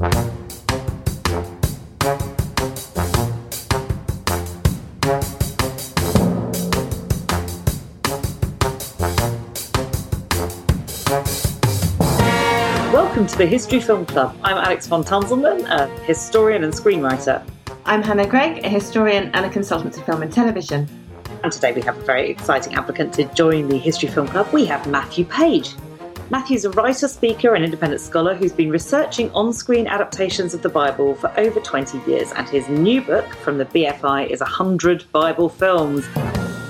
Welcome to the History Film Club. I'm Alex von Tunzelmann, a historian and screenwriter. I'm Hannah Greig, a historian and a consultant to film and television. And today we have a very exciting applicant to join the History Film Club. We have Matthew Page. Matthew's a writer, speaker, and independent scholar who's been researching on screen adaptations of the Bible for over 20 years, and his new book from the BFI is 100 Bible films.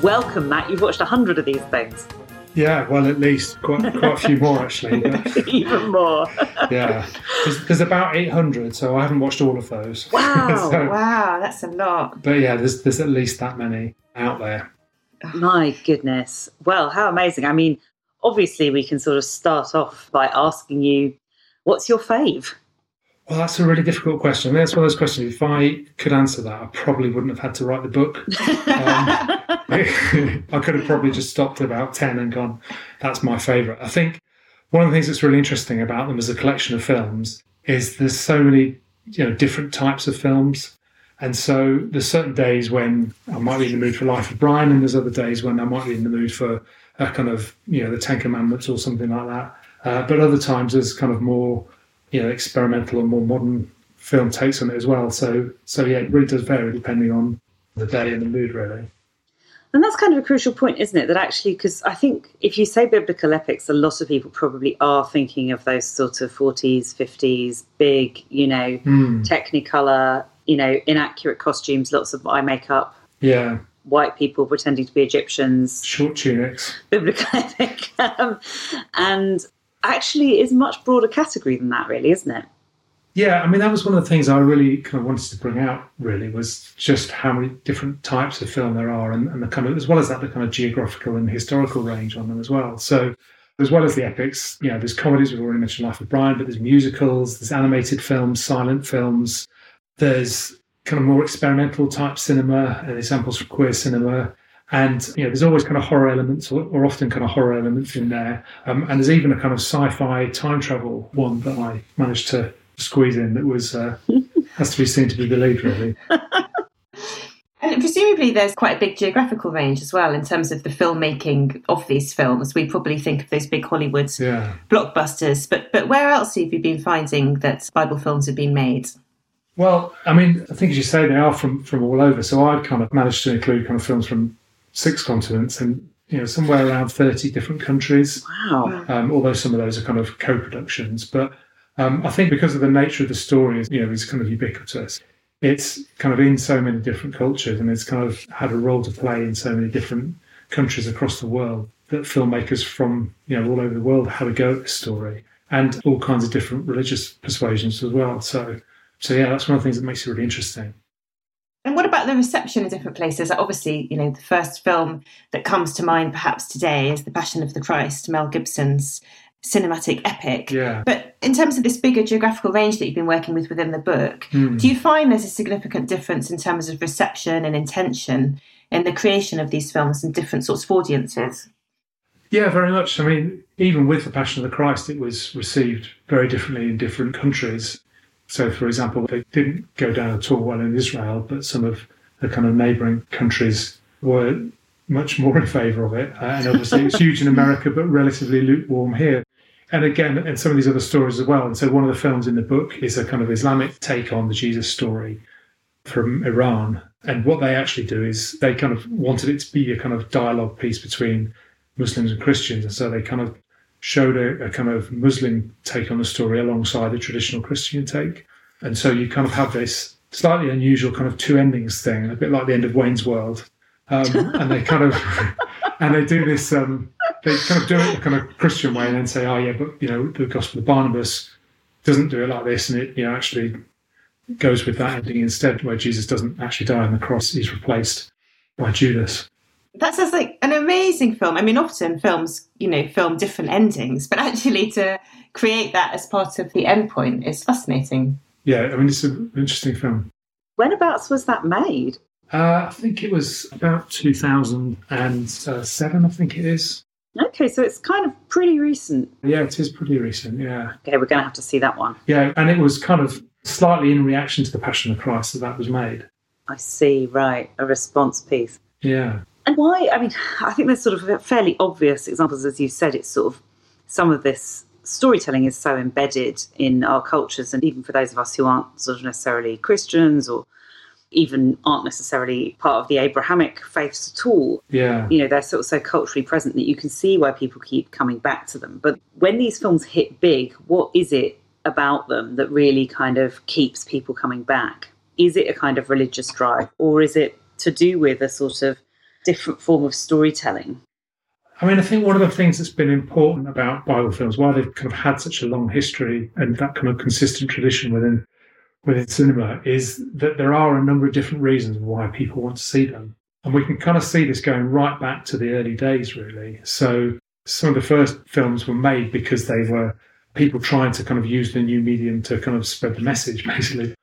Welcome, Matt. You've watched 100 of these things. Yeah, well, at least quite quite a few more actually. Even more. yeah, there's, there's, about 800, so I haven't watched all of those. Wow, so, wow, that's a lot. But yeah, there's there's at least that many out there. My goodness. Well, how amazing. I mean, obviously, we can sort of start off by asking you, what's your fave? Well, that's a really difficult question. I mean, that's one of those questions. If I could answer that, I probably wouldn't have had to write the book. Um, I could have probably just stopped at about 10 and gone, that's my favourite. I think one of the things that's really interesting about them as a collection of films is there's so many you know different types of films and so there's certain days when I might be in the mood for Life of Brian, and there's other days when I might be in the mood for a kind of you know the Ten Commandments or something like that. Uh, but other times there's kind of more you know experimental and more modern film takes on it as well. So so yeah, it really does vary depending on the day and the mood, really. And that's kind of a crucial point, isn't it? That actually, because I think if you say biblical epics, a lot of people probably are thinking of those sort of 40s, 50s, big, you know, mm. technicolor, you know, inaccurate costumes, lots of eye makeup. Yeah. White people pretending to be Egyptians. Short tunics. Biblical epic. Um, and actually is much broader category than that, really, isn't it? Yeah, I mean that was one of the things I really kind of wanted to bring out. Really, was just how many different types of film there are, and, and the kind of as well as that the kind of geographical and historical range on them as well. So, as well as the epics, you know, there's comedies. We've already mentioned Life of Brian, but there's musicals, there's animated films, silent films. There's kind of more experimental type cinema and examples from queer cinema. And you know, there's always kind of horror elements, or, or often kind of horror elements in there. Um, and there's even a kind of sci-fi time travel one that I managed to squeeze in that was uh, has to be seen to be believed, really. And presumably, there's quite a big geographical range as well in terms of the filmmaking of these films. We probably think of those big Hollywood yeah. blockbusters, but but where else have you been finding that Bible films have been made? Well, I mean, I think as you say, they are from from all over. So I've kind of managed to include kind of films from six continents and you know somewhere around thirty different countries. Wow! Um, although some of those are kind of co-productions, but um, I think because of the nature of the story, you know, is kind of ubiquitous. It's kind of in so many different cultures, and it's kind of had a role to play in so many different countries across the world that filmmakers from you know all over the world have a go at this story, and all kinds of different religious persuasions as well. So, so yeah, that's one of the things that makes it really interesting. And what about the reception in different places? Obviously, you know, the first film that comes to mind perhaps today is The Passion of the Christ, Mel Gibson's cinematic epic. Yeah. But in terms of this bigger geographical range that you've been working with within the book, mm. do you find there's a significant difference in terms of reception and intention in the creation of these films and different sorts of audiences? Yeah, very much. I mean, even with The Passion of the Christ, it was received very differently in different countries. So, for example, they didn't go down at all well in Israel, but some of the kind of neighbouring countries were much more in favour of it. Uh, and obviously, it's huge in America, but relatively lukewarm here and again, and some of these other stories as well. And so, one of the films in the book is a kind of Islamic take on the Jesus story from Iran. And what they actually do is they kind of wanted it to be a kind of dialogue piece between Muslims and Christians. And so they kind of showed a, a kind of Muslim take on the story alongside a traditional Christian take. And so you kind of have this slightly unusual kind of two endings thing, a bit like the end of Wayne's World. Um, and they kind of and they do this um, they kind of do it the kind of Christian way and then say, oh yeah, but you know, the Gospel of Barnabas doesn't do it like this, and it you know actually goes with that ending instead, where Jesus doesn't actually die on the cross; he's replaced by Judas. That sounds like an amazing film. I mean, often films, you know, film different endings, but actually to create that as part of the endpoint is fascinating. Yeah, I mean, it's an interesting film. Whenabouts was that made? Uh, I think it was about 2007, I think it is. Okay, so it's kind of pretty recent. Yeah, it is pretty recent, yeah. Okay, we're going to have to see that one. Yeah, and it was kind of slightly in reaction to the Passion of Christ that that was made. I see, right, a response piece. Yeah. And why? I mean, I think there's sort of fairly obvious examples, as you said. It's sort of some of this storytelling is so embedded in our cultures, and even for those of us who aren't sort of necessarily Christians or even aren't necessarily part of the Abrahamic faiths at all. Yeah. You know, they're sort of so culturally present that you can see why people keep coming back to them. But when these films hit big, what is it about them that really kind of keeps people coming back? Is it a kind of religious drive or is it to do with a sort of different form of storytelling? I mean, I think one of the things that's been important about Bible films, why they've kind of had such a long history and that kind of consistent tradition within within cinema is that there are a number of different reasons why people want to see them. And we can kind of see this going right back to the early days, really. So some of the first films were made because they were people trying to kind of use the new medium to kind of spread the message, basically,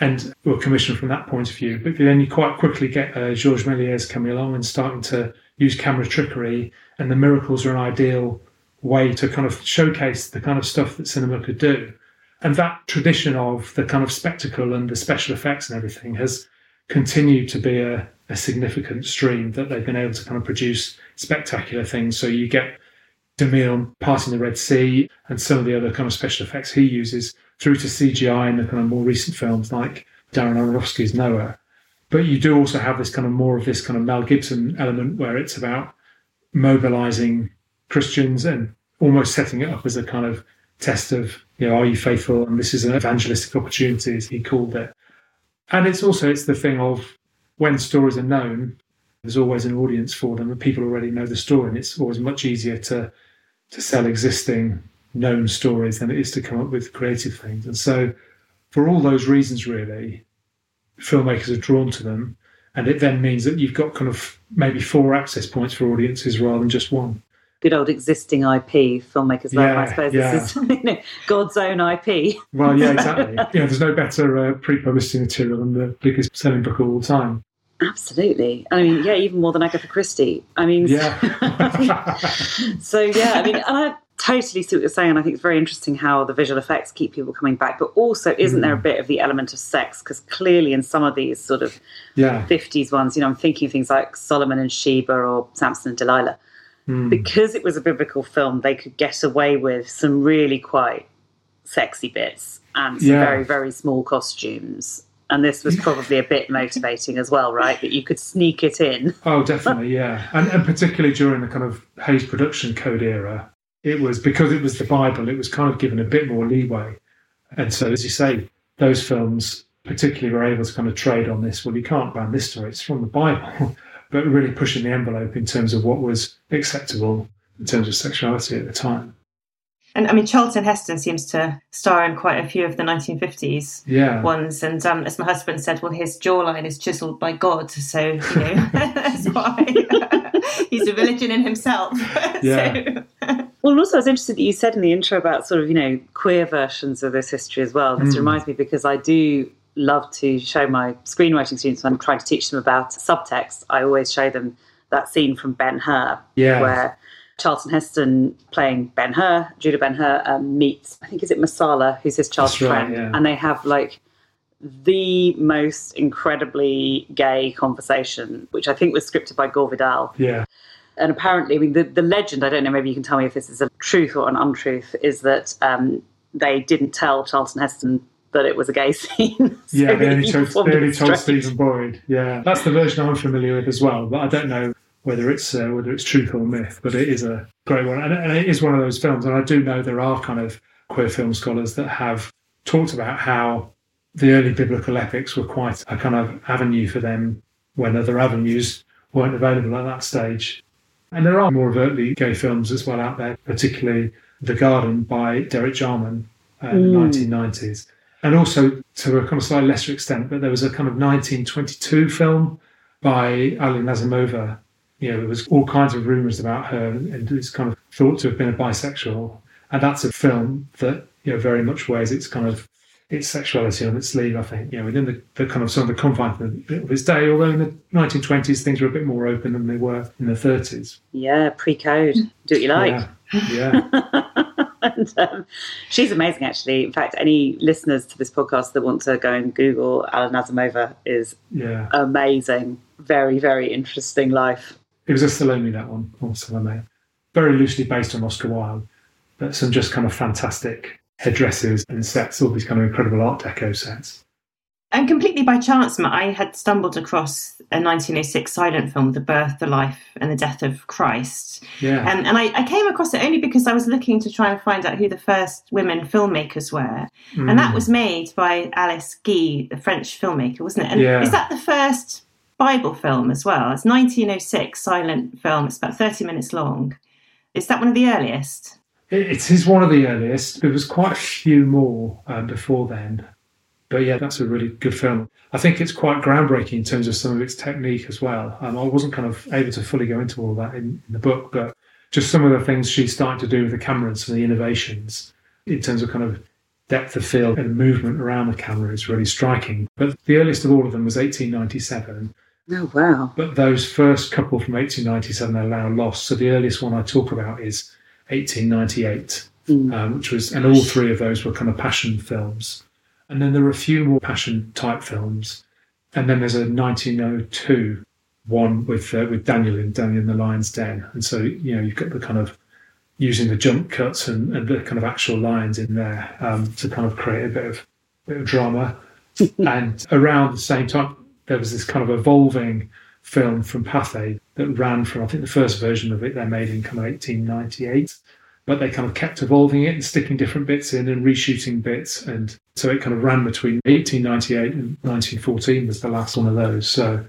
and were commissioned from that point of view. But then you quite quickly get uh, Georges Méliès coming along and starting to use camera trickery, and the miracles are an ideal way to kind of showcase the kind of stuff that cinema could do. And that tradition of the kind of spectacle and the special effects and everything has continued to be a, a significant stream that they've been able to kind of produce spectacular things. So you get DeMille passing the Red Sea and some of the other kind of special effects he uses through to CGI in the kind of more recent films like Darren Aronofsky's Noah. But you do also have this kind of more of this kind of Mel Gibson element where it's about mobilizing Christians and almost setting it up as a kind of test of you know, are you faithful? And this is an evangelistic opportunity, as he called it. And it's also it's the thing of when stories are known, there's always an audience for them, and people already know the story, and it's always much easier to to sell existing known stories than it is to come up with creative things. And so, for all those reasons, really, filmmakers are drawn to them, and it then means that you've got kind of maybe four access points for audiences rather than just one good old existing IP filmmakers love. Yeah, I suppose yeah. this is you know, God's own IP. Well, yeah, exactly. you know, there's no better uh, pre-publicity material than the biggest selling book of all time. Absolutely. I mean, yeah, even more than Agatha Christie. I mean, yeah. so yeah, I mean, and I totally see what you're saying. I think it's very interesting how the visual effects keep people coming back. But also, isn't mm. there a mm. bit of the element of sex? Because clearly, in some of these sort of yeah. 50s ones, you know, I'm thinking things like Solomon and Sheba or Samson and Delilah mm. because it was a biblical film, they could get away with some really quite sexy bits and some yeah. very, very small costumes. And this was probably a bit motivating as well, right? That you could sneak it in. Oh, definitely, yeah. And, and particularly during the kind of Hays production code era, it was because it was the Bible, it was kind of given a bit more leeway. And so, as you say, those films particularly were able to kind of trade on this. Well, you can't ban this story; it's from the Bible but really pushing the envelope in terms of what was acceptable in terms of sexuality at the time. And I mean, Charlton Heston seems to star in quite a few of the 1950s yeah. ones. And um, as my husband said, well, his jawline is chiseled by God. So, you know, that's why he's a religion in himself. Yeah. so. Well, also, I was interested that you said in the intro about sort of, you know, queer versions of this history as well. This mm. reminds me because I do love to show my screenwriting students when I'm trying to teach them about subtext. I always show them that scene from Ben Hur, where Charlton Heston playing Ben Hur, Judah Ben Hur, um, meets, I think, is it Messala, who's his childhood right, friend. Yeah. And they have like the most incredibly gay conversation, which I think was scripted by Gore Vidal. Yeah. And apparently, I mean, the, the legend, I don't know, maybe you can tell me if this is a truth or an untruth, is that um, they didn't tell Charlton Heston that it was a gay scene. so yeah, they only told, they only told Stephen Boyd. Yeah, that's the version I'm familiar with as well, but I don't know whether it's uh, whether it's truth or myth. But it is a great one, and, and it is one of those films. And I do know there are kind of queer film scholars that have talked about how the early biblical epics were quite a kind of avenue for them when other avenues weren't available at that stage. And there are more overtly gay films as well out there, particularly The Garden by Derek Jarman uh, in mm. the 1990s and also to a kind of slightly lesser extent, but there was a kind of 1922 film by Alla Nazimova. You know, there was all kinds of rumours about her, and it's kind of thought to have been a bisexual. And that's a film that you know very much wears its kind of its sexuality on its sleeve, I think, you know, within the, the kind of some of the confines of its day, although in the 1920s things were a bit more open than they were in the 30s. Yeah, pre-code. Do what you like. Yeah. yeah. and, um, she's amazing, actually. In fact, any listeners to this podcast that want to go and Google Alla Nazimova is yeah. amazing. Very, very interesting life. It was a Salome, that one, on Salome. Very loosely based on Oscar Wilde, but some just kind of fantastic headdresses and sets, all these kind of incredible Art Deco sets. And completely by chance, I had stumbled across a 1906 silent film, The Birth, the Life, and the Death of Christ. Yeah. And, and I, I, came across it only because I was looking to try and find out who the first women filmmakers were. Mm. And that was made by Alice Guy, the French filmmaker, wasn't it? And yeah. is that the first Bible film as well? It's 1906 silent film. It's about 30 minutes long. Is that one of the earliest? It is one of the earliest. There was quite a few more um, before then. But yeah, that's a really good film. I think it's quite groundbreaking in terms of some of its technique as well. Um, I wasn't kind of able to fully go into all that in, in, the book, but just some of the things she's starting to do with the camera and some of the innovations in terms of kind of depth of field and movement around the camera is really striking. But the earliest of all of them was 1897. Oh, wow. But those first couple from 1897 are now lost. So the earliest one I talk about is 1898, mm. um, which was, and all three of those were kind of passion films. And then there are a few more passion type films. And then there's a 1902 one with uh, with Daniel in Daniel in the Lion's Den. And so, you know, you've got the kind of using the jump cuts and, and the kind of actual lines in there um, to kind of create a bit of, bit of drama. and around the same time, there was this kind of evolving film from Pathé that ran from, I think the first version of it they made in kind of 1898 but they kind of kept evolving it and sticking different bits in and reshooting bits. And so it kind of ran between 1898 and 1914 was the last one of those. So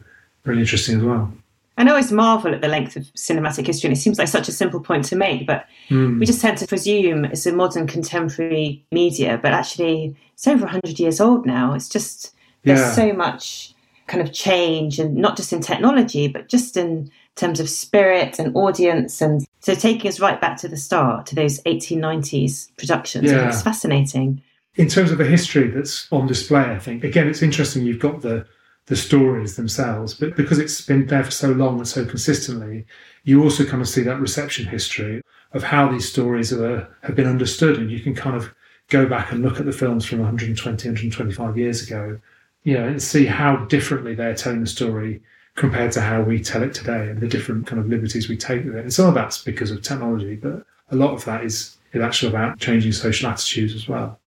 really interesting as well. I always marvel at the length of cinematic history, and it seems like such a simple point to make, but mm. we just tend to presume it's a modern contemporary media, but actually it's over 100 years old now. It's just, there's yeah. so much kind of change, and not just in technology, but just in terms of spirit and audience. And so taking us right back to the start, to those 1890s productions. Yeah. It's fascinating. In terms of the history that's on display, I think, again, it's interesting you've got the the stories themselves, but because it's been there for so long and so consistently, you also kind of see that reception history of how these stories are, have been understood. And you can kind of go back and look at the films from 120, 125 years ago, you know, and see how differently they're telling the story compared to how we tell it today and the different kind of liberties we take with it. And some of that's because of technology, but a lot of that is, is actually about changing social attitudes as well.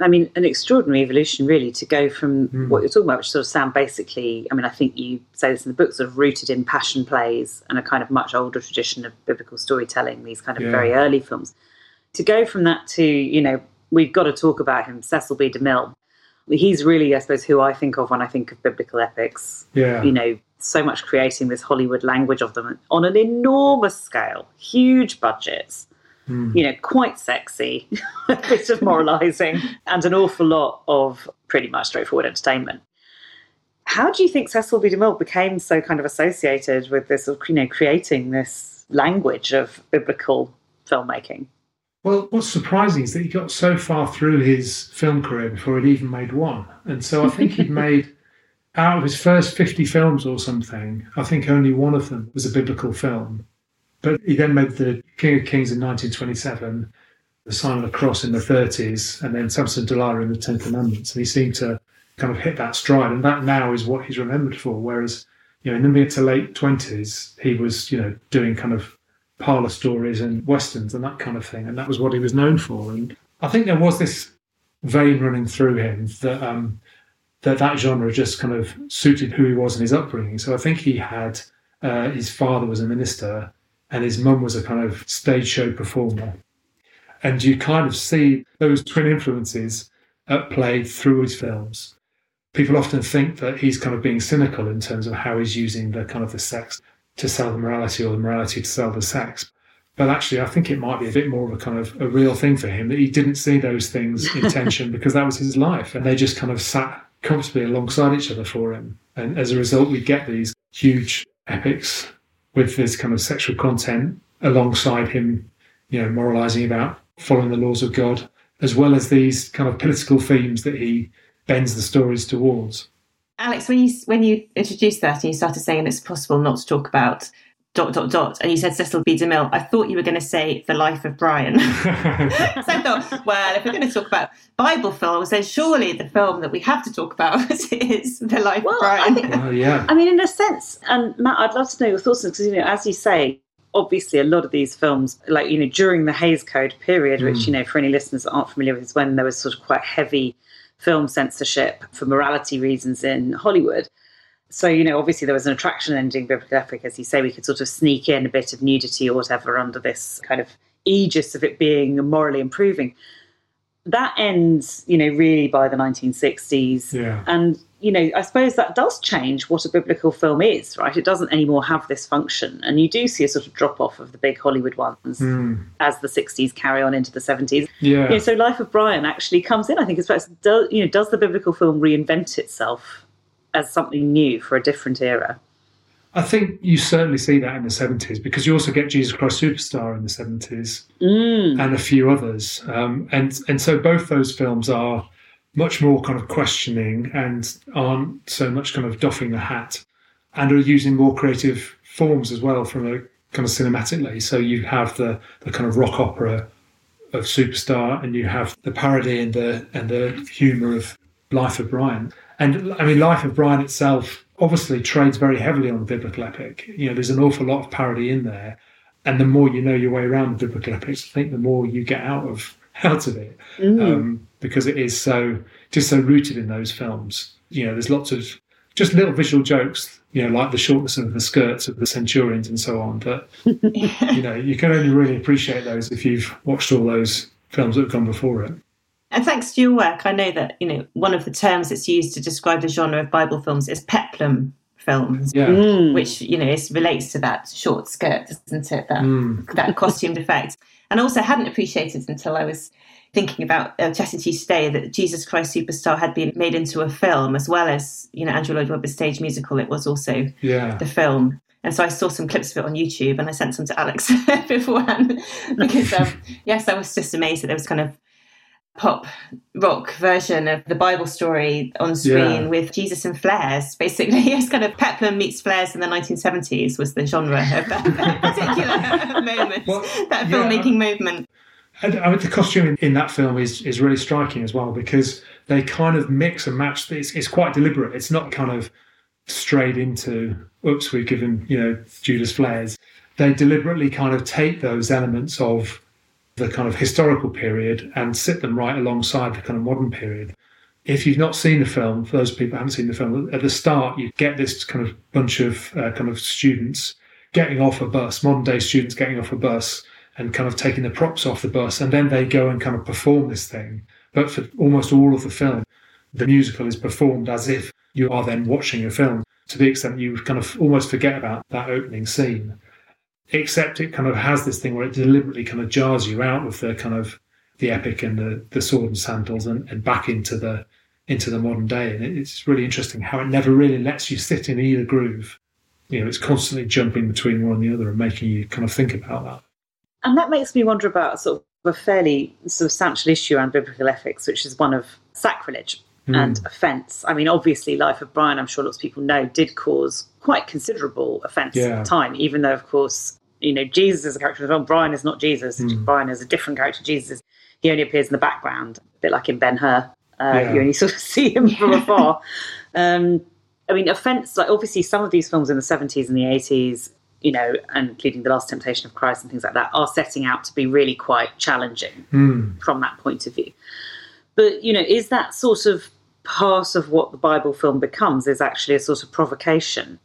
I mean, an extraordinary evolution, really, to go from mm. what you're talking about, which sort of sound basically, I mean, I think you say this in the book, sort of rooted in passion plays and a kind of much older tradition of biblical storytelling, these kind of yeah. very early films. To go from that to, you know, we've got to talk about him, Cecil B. DeMille. He's really, I suppose, who I think of when I think of biblical epics. Yeah. You know, so much creating this Hollywood language of them on an enormous scale, huge budgets, mm. you know, quite sexy, a bit of moralizing, and an awful lot of pretty much straightforward entertainment. How do you think Cecil B. DeMille became so kind of associated with this, you know, creating this language of biblical filmmaking? Well, what's surprising is that he got so far through his film career before he'd even made one. And so I think he'd made out of his first 50 films or something, I think only one of them was a biblical film. But he then made The King of Kings in 1927, The Sign of the Cross in the 30s, and then Samson Delilah in the Ten Commandments. And he seemed to kind of hit that stride. And that now is what he's remembered for. Whereas, you know, in the mid to late 20s, he was, you know, doing kind of parlor stories and westerns and that kind of thing. And that was what he was known for. And I think there was this vein running through him that um, that that genre just kind of suited who he was and his upbringing. So I think he had uh, his father was a minister and his mum was a kind of stage show performer. And you kind of see those twin influences at play through his films. People often think that he's kind of being cynical in terms of how he's using the kind of the sex to sell the morality or the morality to sell the sex. But actually, I think it might be a bit more of a kind of a real thing for him that he didn't see those things in tension because that was his life. And they just kind of sat comfortably alongside each other for him. And as a result, we get these huge epics with this kind of sexual content alongside him, you know, moralizing about following the laws of God as well as these kind of political themes that he bends the stories towards. Alex, when you when you introduced that and you started saying it's possible not to talk about dot dot dot, and you said Cecil B. DeMille, I thought you were going to say the life of Brian. so I thought, well, if we're going to talk about Bible films, then surely the film that we have to talk about is the life well, of Brian. I think, well, yeah. I mean, in a sense, and Matt, I'd love to know your thoughts because you know, as you say, obviously a lot of these films, like you know, during the Hays Code period, mm. which you know, for any listeners that aren't familiar with, is when there was sort of quite heavy film censorship for morality reasons in Hollywood. So, you know, obviously there was an attraction ending biblical as you say, we could sort of sneak in a bit of nudity or whatever under this kind of aegis of it being morally improving. That ends, you know, really by the 1960s. Yeah. And, you know, I suppose that does change what a biblical film is, right? It doesn't anymore have this function. And you do see a sort of drop off of the big Hollywood ones mm. as the 60s carry on into the 70s. Yeah. You know, so Life of Brian actually comes in, I think, as well. Does, you know, does the biblical film reinvent itself as something new for a different era. I think you certainly see that in the 70s because you also get Jesus Christ Superstar in the 70s mm. and a few others. Um, and, and so both those films are much more kind of questioning and aren't so much kind of doffing the hat and are using more creative forms as well from a kind of cinematically. So you have the, the kind of rock opera of Superstar and you have the parody and the, and the humour of Life of Brian. And I mean, Life of Brian itself obviously trades very heavily on the biblical epic. You know, there's an awful lot of parody in there. And the more you know your way around the biblical epics, I think the more you get out of out of it mm. um, because it is so just so rooted in those films. You know, there's lots of just little visual jokes, you know, like the shortness of the skirts of the centurions and so on. But you know, you can only really appreciate those if you've watched all those films that have gone before it. And thanks to your work, I know that you know one of the terms that's used to describe the genre of Bible films is peplum films, yeah. mm. which you know is, relates to that short skirt, doesn't it? That mm. that costumed effect. And also hadn't appreciated until I was thinking about uh, chatting to you today that Jesus Christ Superstar had been made into a film as well as you know Andrew Lloyd Webber's stage musical. It was also yeah. the film. And so I saw some clips of it on YouTube and I sent some to Alex beforehand because, um, yes, I was just amazed that there was kind of pop rock version of the Bible story on screen yeah. with Jesus and flares. Basically, it's kind of Peplum meets flares in the 1970s was the genre of that particular moment, well, that filmmaking yeah. movement. I mean, the costume in, in, that film is is really striking as well because they kind of mix and match. It's, it's quite deliberate. It's not kind of strayed into, oops, we've given you know Judas flares. They deliberately kind of take those elements of the kind of historical period and sit them right alongside the kind of modern period. If you've not seen the film, for those people who haven't seen the film, at the start you get this kind of bunch of uh, kind of students getting off a bus, modern day students getting off a bus and kind of taking the props off the bus, and then they go and kind of perform this thing. But for almost all of the film, the musical is performed as if you are then watching a film to the extent you kind of almost forget about that opening scene except it kind of has this thing where it deliberately kind of jars you out of the kind of the epic and the, the sword and sandals and, and back into the into the modern day. And it's really interesting how it never really lets you sit in either groove. You know, it's constantly jumping between one and the other and making you kind of think about that. And that makes me wonder about sort of a fairly substantial issue around biblical ethics, which is one of sacrilege mm. and offence. I mean, obviously, Life of Brian, I'm sure lots of people know, did cause quite considerable offence yeah. at the time, even though, of course, you know, Jesus is a character in the film. Brian is not Jesus. Mm. Brian is a different character. Jesus, he only appears in the background, a bit like in Ben Hur. Uh, yeah. You only sort of see him from afar. Um, I mean, offense, like obviously some of these films in the 70s and the 80s, you know, and including The Last Temptation of Christ and things like that, are setting out to be really quite challenging mm. from that point of view. But, you know, is that sort of part of what the Bible film becomes, is actually a sort of provocation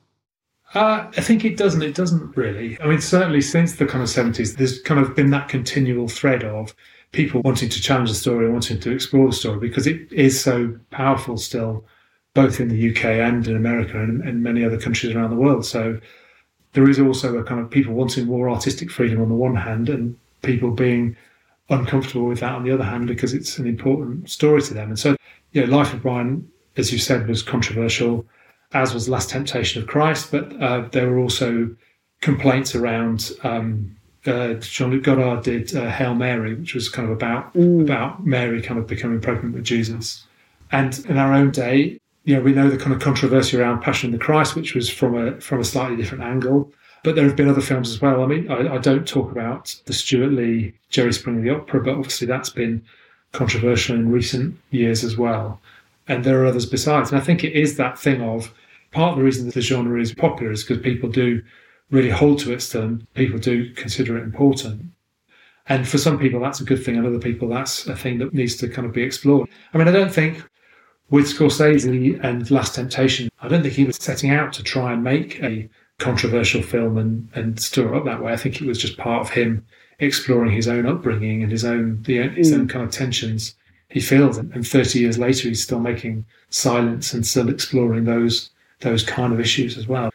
uh, I think it doesn't. It doesn't really. I mean, certainly since the kind of 70s, there's kind of been that continual thread of people wanting to challenge the story, wanting to explore the story, because it is so powerful still, both in the UK and in America and, and many other countries around the world. So there is also a kind of people wanting more artistic freedom on the one hand, and people being uncomfortable with that on the other hand because it's an important story to them. And so, you know, Life of Brian, as you said, was controversial as was Last Temptation of Christ, but uh, there were also complaints around um, uh, Jean-Luc Godard did uh, Hail Mary, which was kind of about mm. about Mary kind of becoming pregnant with Jesus. And in our own day, you know, we know the kind of controversy around Passion of the Christ, which was from a from a slightly different angle. But there have been other films as well. I mean, I, I don't talk about the Stewart Lee Jerry Springer the Opera, but obviously that's been controversial in recent years as well. And there are others besides. And I think it is that thing of part of the reason that the genre is popular is because people do really hold to it and people do consider it important. And for some people, that's a good thing, and other people, that's a thing that needs to kind of be explored. I mean, I don't think with Scorsese and Last Temptation, I don't think he was setting out to try and make a controversial film and, and stir up that way. I think it was just part of him exploring his own upbringing and his own the, his mm. own kind of tensions he feels. And 30 years later, he's still making silence and still exploring those those kind of issues as well.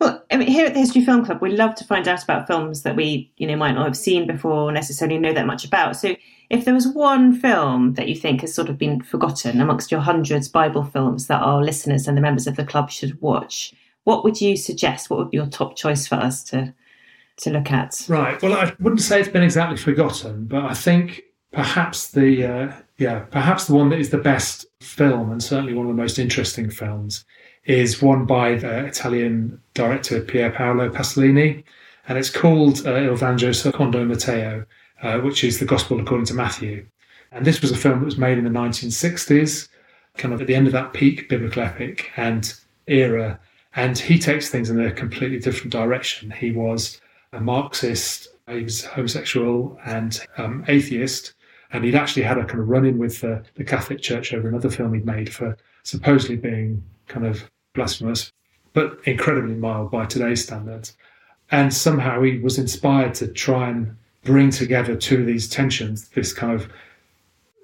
Well, I mean, here at the History Film Club, we love to find out about films that we, you know, might not have seen before or necessarily know that much about. So, if there was one film that you think has sort of been forgotten amongst your hundreds Bible films that our listeners and the members of the club should watch, what would you suggest? What would be your top choice for us to to look at? Right. Well, I wouldn't say it's been exactly forgotten, but I think perhaps the uh, yeah perhaps the one that is the best film and certainly one of the most interesting films is one by the Italian director Pier Paolo Pasolini, and it's called uh, Il Vangelo secondo Matteo, uh, which is the Gospel according to Matthew. And this was a film that was made in the 1960s, kind of at the end of that peak biblical epic and era. And he takes things in a completely different direction. He was a Marxist, he was homosexual and um, atheist, and he'd actually had a kind of run in with the, the Catholic Church over another film he'd made for supposedly being kind of blasphemous, but incredibly mild by today's standards. And somehow he was inspired to try and bring together two of these tensions, this kind of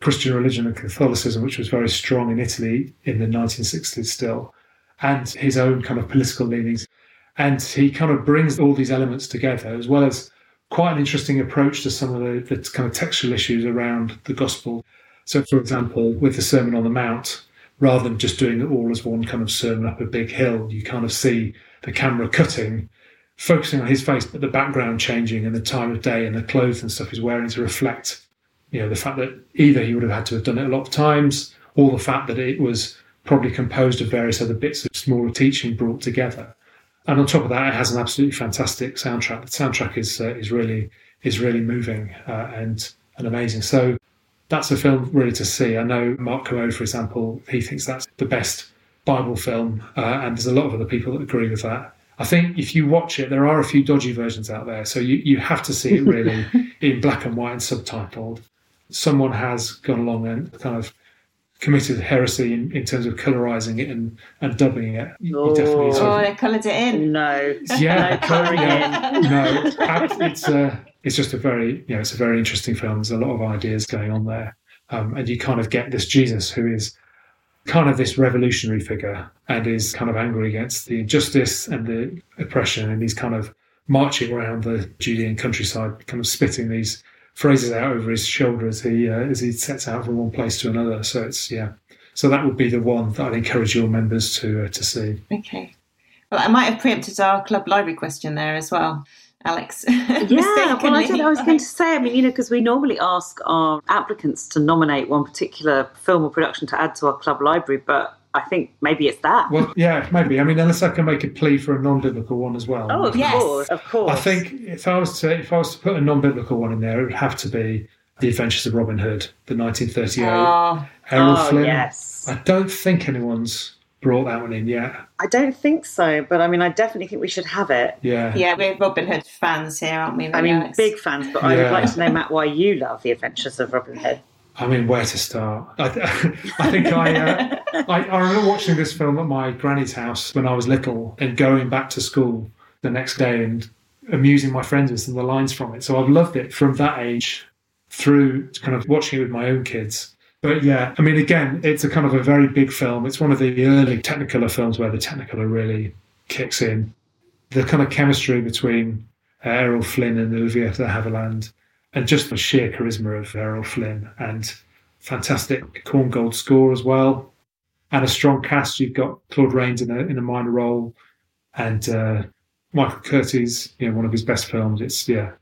Christian religion and Catholicism, which was very strong in Italy in the 1960s still, and his own kind of political leanings. And he kind of brings all these elements together, as well as quite an interesting approach to some of the, the kind of textual issues around the gospel. So, for example, with the Sermon on the Mount, rather than just doing it all as one kind of sermon up a big hill, you kind of see the camera cutting, focusing on his face, but the background changing and the time of day and the clothes and stuff he's wearing to reflect, you know, the fact that either he would have had to have done it a lot of times, or the fact that it was probably composed of various other bits of smaller teaching brought together. And on top of that, it has an absolutely fantastic soundtrack. The soundtrack is uh, is really is really moving uh, and and amazing. So that's a film really to see. I know Mark Kermode, for example, he thinks that's the best Bible film, uh, and there's a lot of other people that agree with that. I think if you watch it, there are a few dodgy versions out there, so you, you have to see it really in black and white and subtitled. Someone has gone along and kind of committed heresy in, in terms of colorizing it and, and dubbing it. You, oh, definitely sort oh, they coloured it in. No, yeah, no colouring in. No, it's uh, it's just a very, you know, it's a very interesting film. There's a lot of ideas going on there. Um, and you kind of get this Jesus who is kind of this revolutionary figure and is kind of angry against the injustice and the oppression. And he's kind of marching around the Judean countryside, kind of spitting these phrases out over his shoulder as he, uh, as he sets out from one place to another. So it's, yeah. So that would be the one that I'd encourage your members to, uh, to see. Okay. Well, I might have preempted our club library question there as well. Alex. yeah, well, I, I was going to say, I mean, you know, because we normally ask our applicants to nominate one particular film or production to add to our club library, but I think maybe it's that. Well, yeah, maybe. I mean, unless I can make a plea for a non-biblical one as well. Oh, of yes. course, of course. I think if I was to if I was to put a non-biblical one in there, it would have to be The Adventures of Robin Hood, the 1938 oh, ah. Errol oh, Flynn. Yes. I don't think anyone's brought that one in yet? I don't think so, but I mean, I definitely think we should have it. Yeah. Yeah, we're Robin Hood fans here, aren't we? I mean, Alex? big fans, but I would like to know, Matt, why you love The Adventures of Robin Hood. I mean, where to start? I, I think I, uh, I, I remember watching this film at my granny's house when I was little and going back to school the next day and amusing my friends with some of the lines from it. So I've loved it from that age through kind of watching it with my own kids. But yeah, I mean, again, it's a kind of a very big film. It's one of the early Technicolor films where the Technicolor really kicks in. The kind of chemistry between uh, Errol Flynn and Olivia de Havilland, and just the sheer charisma of Errol Flynn, and fantastic Korngold score as well, and a strong cast. You've got Claude Rains in a in a minor role, and uh, Michael Curtiz, you know, one of his best films. It's yeah,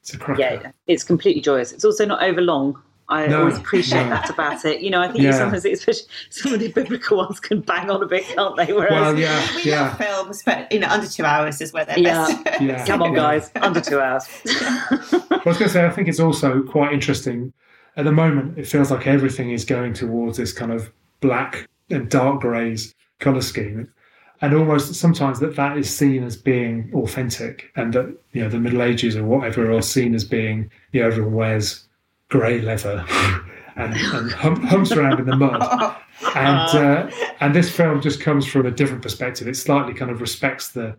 It's a. Yeah, it's completely joyous. It's also not over long. I No, always appreciate no. that about it. You know, I think Yeah. sometimes, especially some of the biblical ones, can bang on a bit, can't they? Whereas, Well, yeah, We yeah. love films, but you know, under two hours is where they're Yeah. best. Yeah. come on, Yeah. guys, under two hours. I was going to say, I think it's also quite interesting. At the moment, it feels like everything is going towards this kind of black and dark greys color scheme, and almost sometimes that that is seen as being authentic, and that you know the Middle Ages or whatever are seen as being you know everyone wears grey leather and, and hum, humps around in the mud. And uh, and this film just comes from a different perspective. It slightly kind of respects the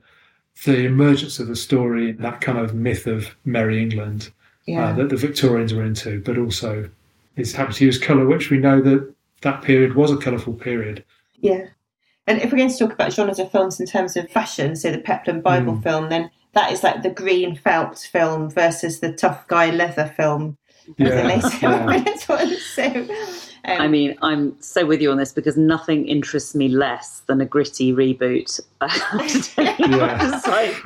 the emergence of the story, that kind of myth of Merry England Yeah. uh, that the Victorians were into, but also is happy to use colour, which we know that that period was a colourful period. Yeah. And if we're going to talk about genres of films in terms of fashion, so the Peplum Bible Mm. film, then that is like the green felt film versus the tough guy leather film of yeah. So, um, I mean, I'm so with you on this because nothing interests me less than a gritty reboot. I have to tell you, Yeah. I'm just like,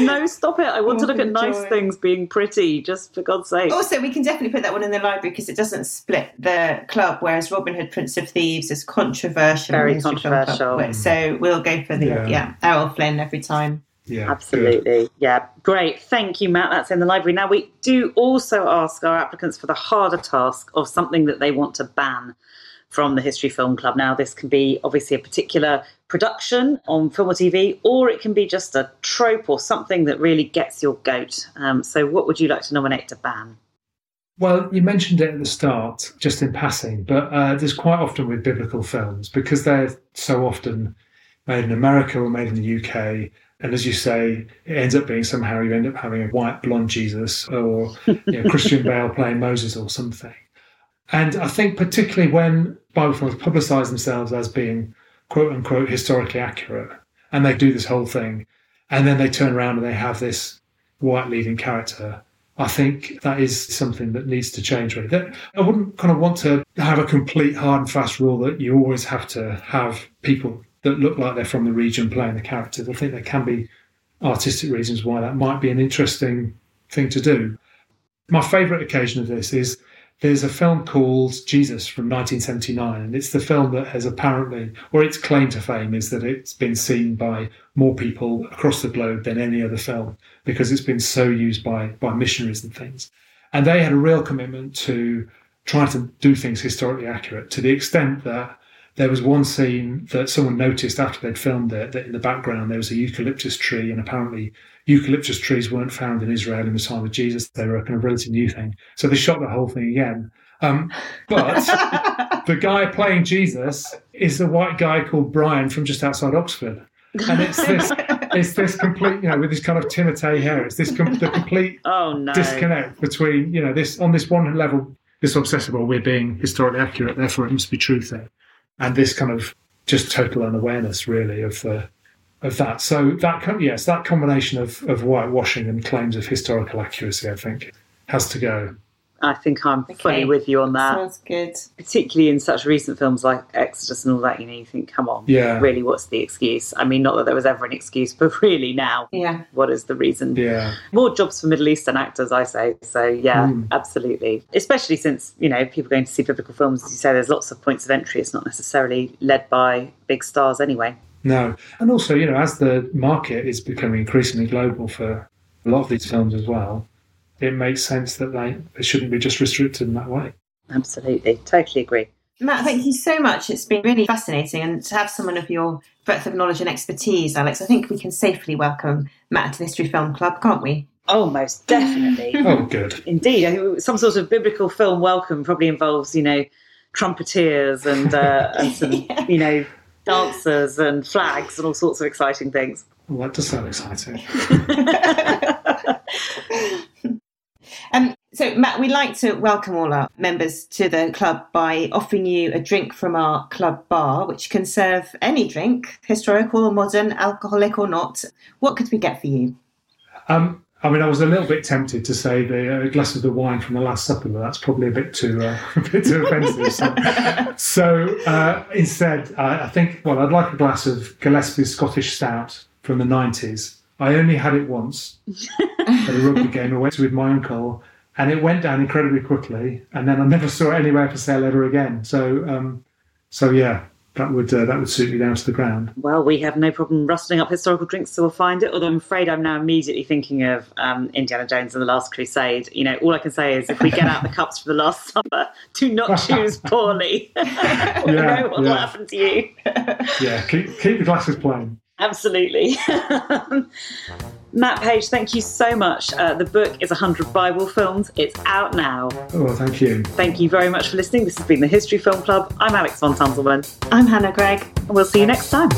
no, stop it. I want to Oh, look at nice joy. things being pretty, just for God's sake. also, we can definitely put that one in the library because it doesn't split the club, whereas Robin Hood, Prince of Thieves is controversial. Very in the History Film Club. controversial. So we'll go for the Yeah. yeah, Errol Flynn every time. Yeah, good. Absolutely. Yeah, great. Thank you, Matt. That's in the library. Now, we do also ask our applicants for the harder task of something that they want to ban from the History Film Club. Now, this can be obviously a particular production on film or TV, or it can be just a trope or something that really gets your goat. Um, so, what would you like to nominate to ban? Well, you mentioned it at the start, just in passing, but uh, there's quite often with biblical films because they're so often made in America or made in the UK. And as you say, it ends up being somehow you end up having a white blonde Jesus or you know, Christian Bale playing Moses or something. And I think particularly when Bible films publicise themselves as being quote unquote historically accurate, and they do this whole thing, and then they turn around and they have this white leading character. I think that is something that needs to change. Really, that I wouldn't kind of want to have a complete hard and fast rule that you always have to have people that look like they're from the region playing the characters. I think there can be artistic reasons why that might be an interesting thing to do. My favourite occasion of this is there's a film called Jesus from 1979, and it's the film that has apparently, or its claim to fame is that it's been seen by more people across the globe than any other film because it's been so used by, by missionaries and things. And they had a real commitment to trying to do things historically accurate to the extent that there was one scene that someone noticed after they'd filmed it that in the background there was a eucalyptus tree, and apparently eucalyptus trees weren't found in Israel in the time of Jesus. They were a kind of relatively new thing. So they shot the whole thing again. Um, but the guy playing Jesus is a white guy called Brian from just outside Oxford. And it's this, it's this complete, you know, with this kind of Timotei hair. It's this com- the complete Oh, no. disconnect between, you know, this on this one level, this obsessive, well, we're being historically accurate, therefore it must be truth there, and this kind of just total unawareness, really, of the of that. So that yes, that combination of of whitewashing and claims of historical accuracy, I think, has to go. I think I'm fully with you on that. Sounds good. particularly in such recent films like Exodus and all that, you know, you think, come on, Yeah. really, what's the excuse? I mean, not that there was ever an excuse, but really now, Yeah. what is the reason? Yeah, More jobs for Middle Eastern actors, I say. So, yeah, Mm. absolutely. Especially since, you know, people going to see biblical films, as you say, there's lots of points of entry. It's not necessarily led by big stars anyway. no, and also, you know, as the market is becoming increasingly global for a lot of these films as well, it makes sense that they, they shouldn't be just restricted in that way. Absolutely. Totally agree. Matt, thank you so much. It's been really fascinating. And to have someone of your breadth of knowledge and expertise, Alex, I think we can safely welcome Matt to the History Film Club, can't we? Oh, most definitely. Oh, good. Indeed, I think some sort of biblical film welcome probably involves, you know, trumpeteers and uh, and some, you know, dancers and flags and all sorts of exciting things. Well, that does sound exciting. So, Matt, we'd like to welcome all our members to the club by offering you a drink from our club bar, which can serve any drink, historical or modern, alcoholic or not. What could we get for you? Um, I mean, I was a little bit tempted to say the uh, glass of the wine from the Last Supper, but that's probably a bit too uh, a bit too offensive. So, so uh, instead, I, I think well, I'd like a glass of Gillespie's Scottish Stout from the nineties. I only had it once, at a rugby game. I went with my uncle, and it went down incredibly quickly. And then I never saw it anywhere for sale ever again. So, um, so yeah, that would uh, that would suit me down to the ground. Well, we have no problem rustling up historical drinks, so we'll find it. Although I'm afraid I'm now immediately thinking of um, Indiana Jones and the Last Crusade. You know, all I can say is if we get out the cups for the Last Supper, do not choose poorly. yeah, know what yeah. will happen to you. yeah, keep keep the glasses plain. Absolutely. Matt Page, thank you so much. Uh, the book is 100 Bible Films. It's out now. Oh, thank you. Thank you very much for listening. This has been the History Film Club. I'm Alex von Tunzelmann. I'm Hannah Greig. And we'll see you next time.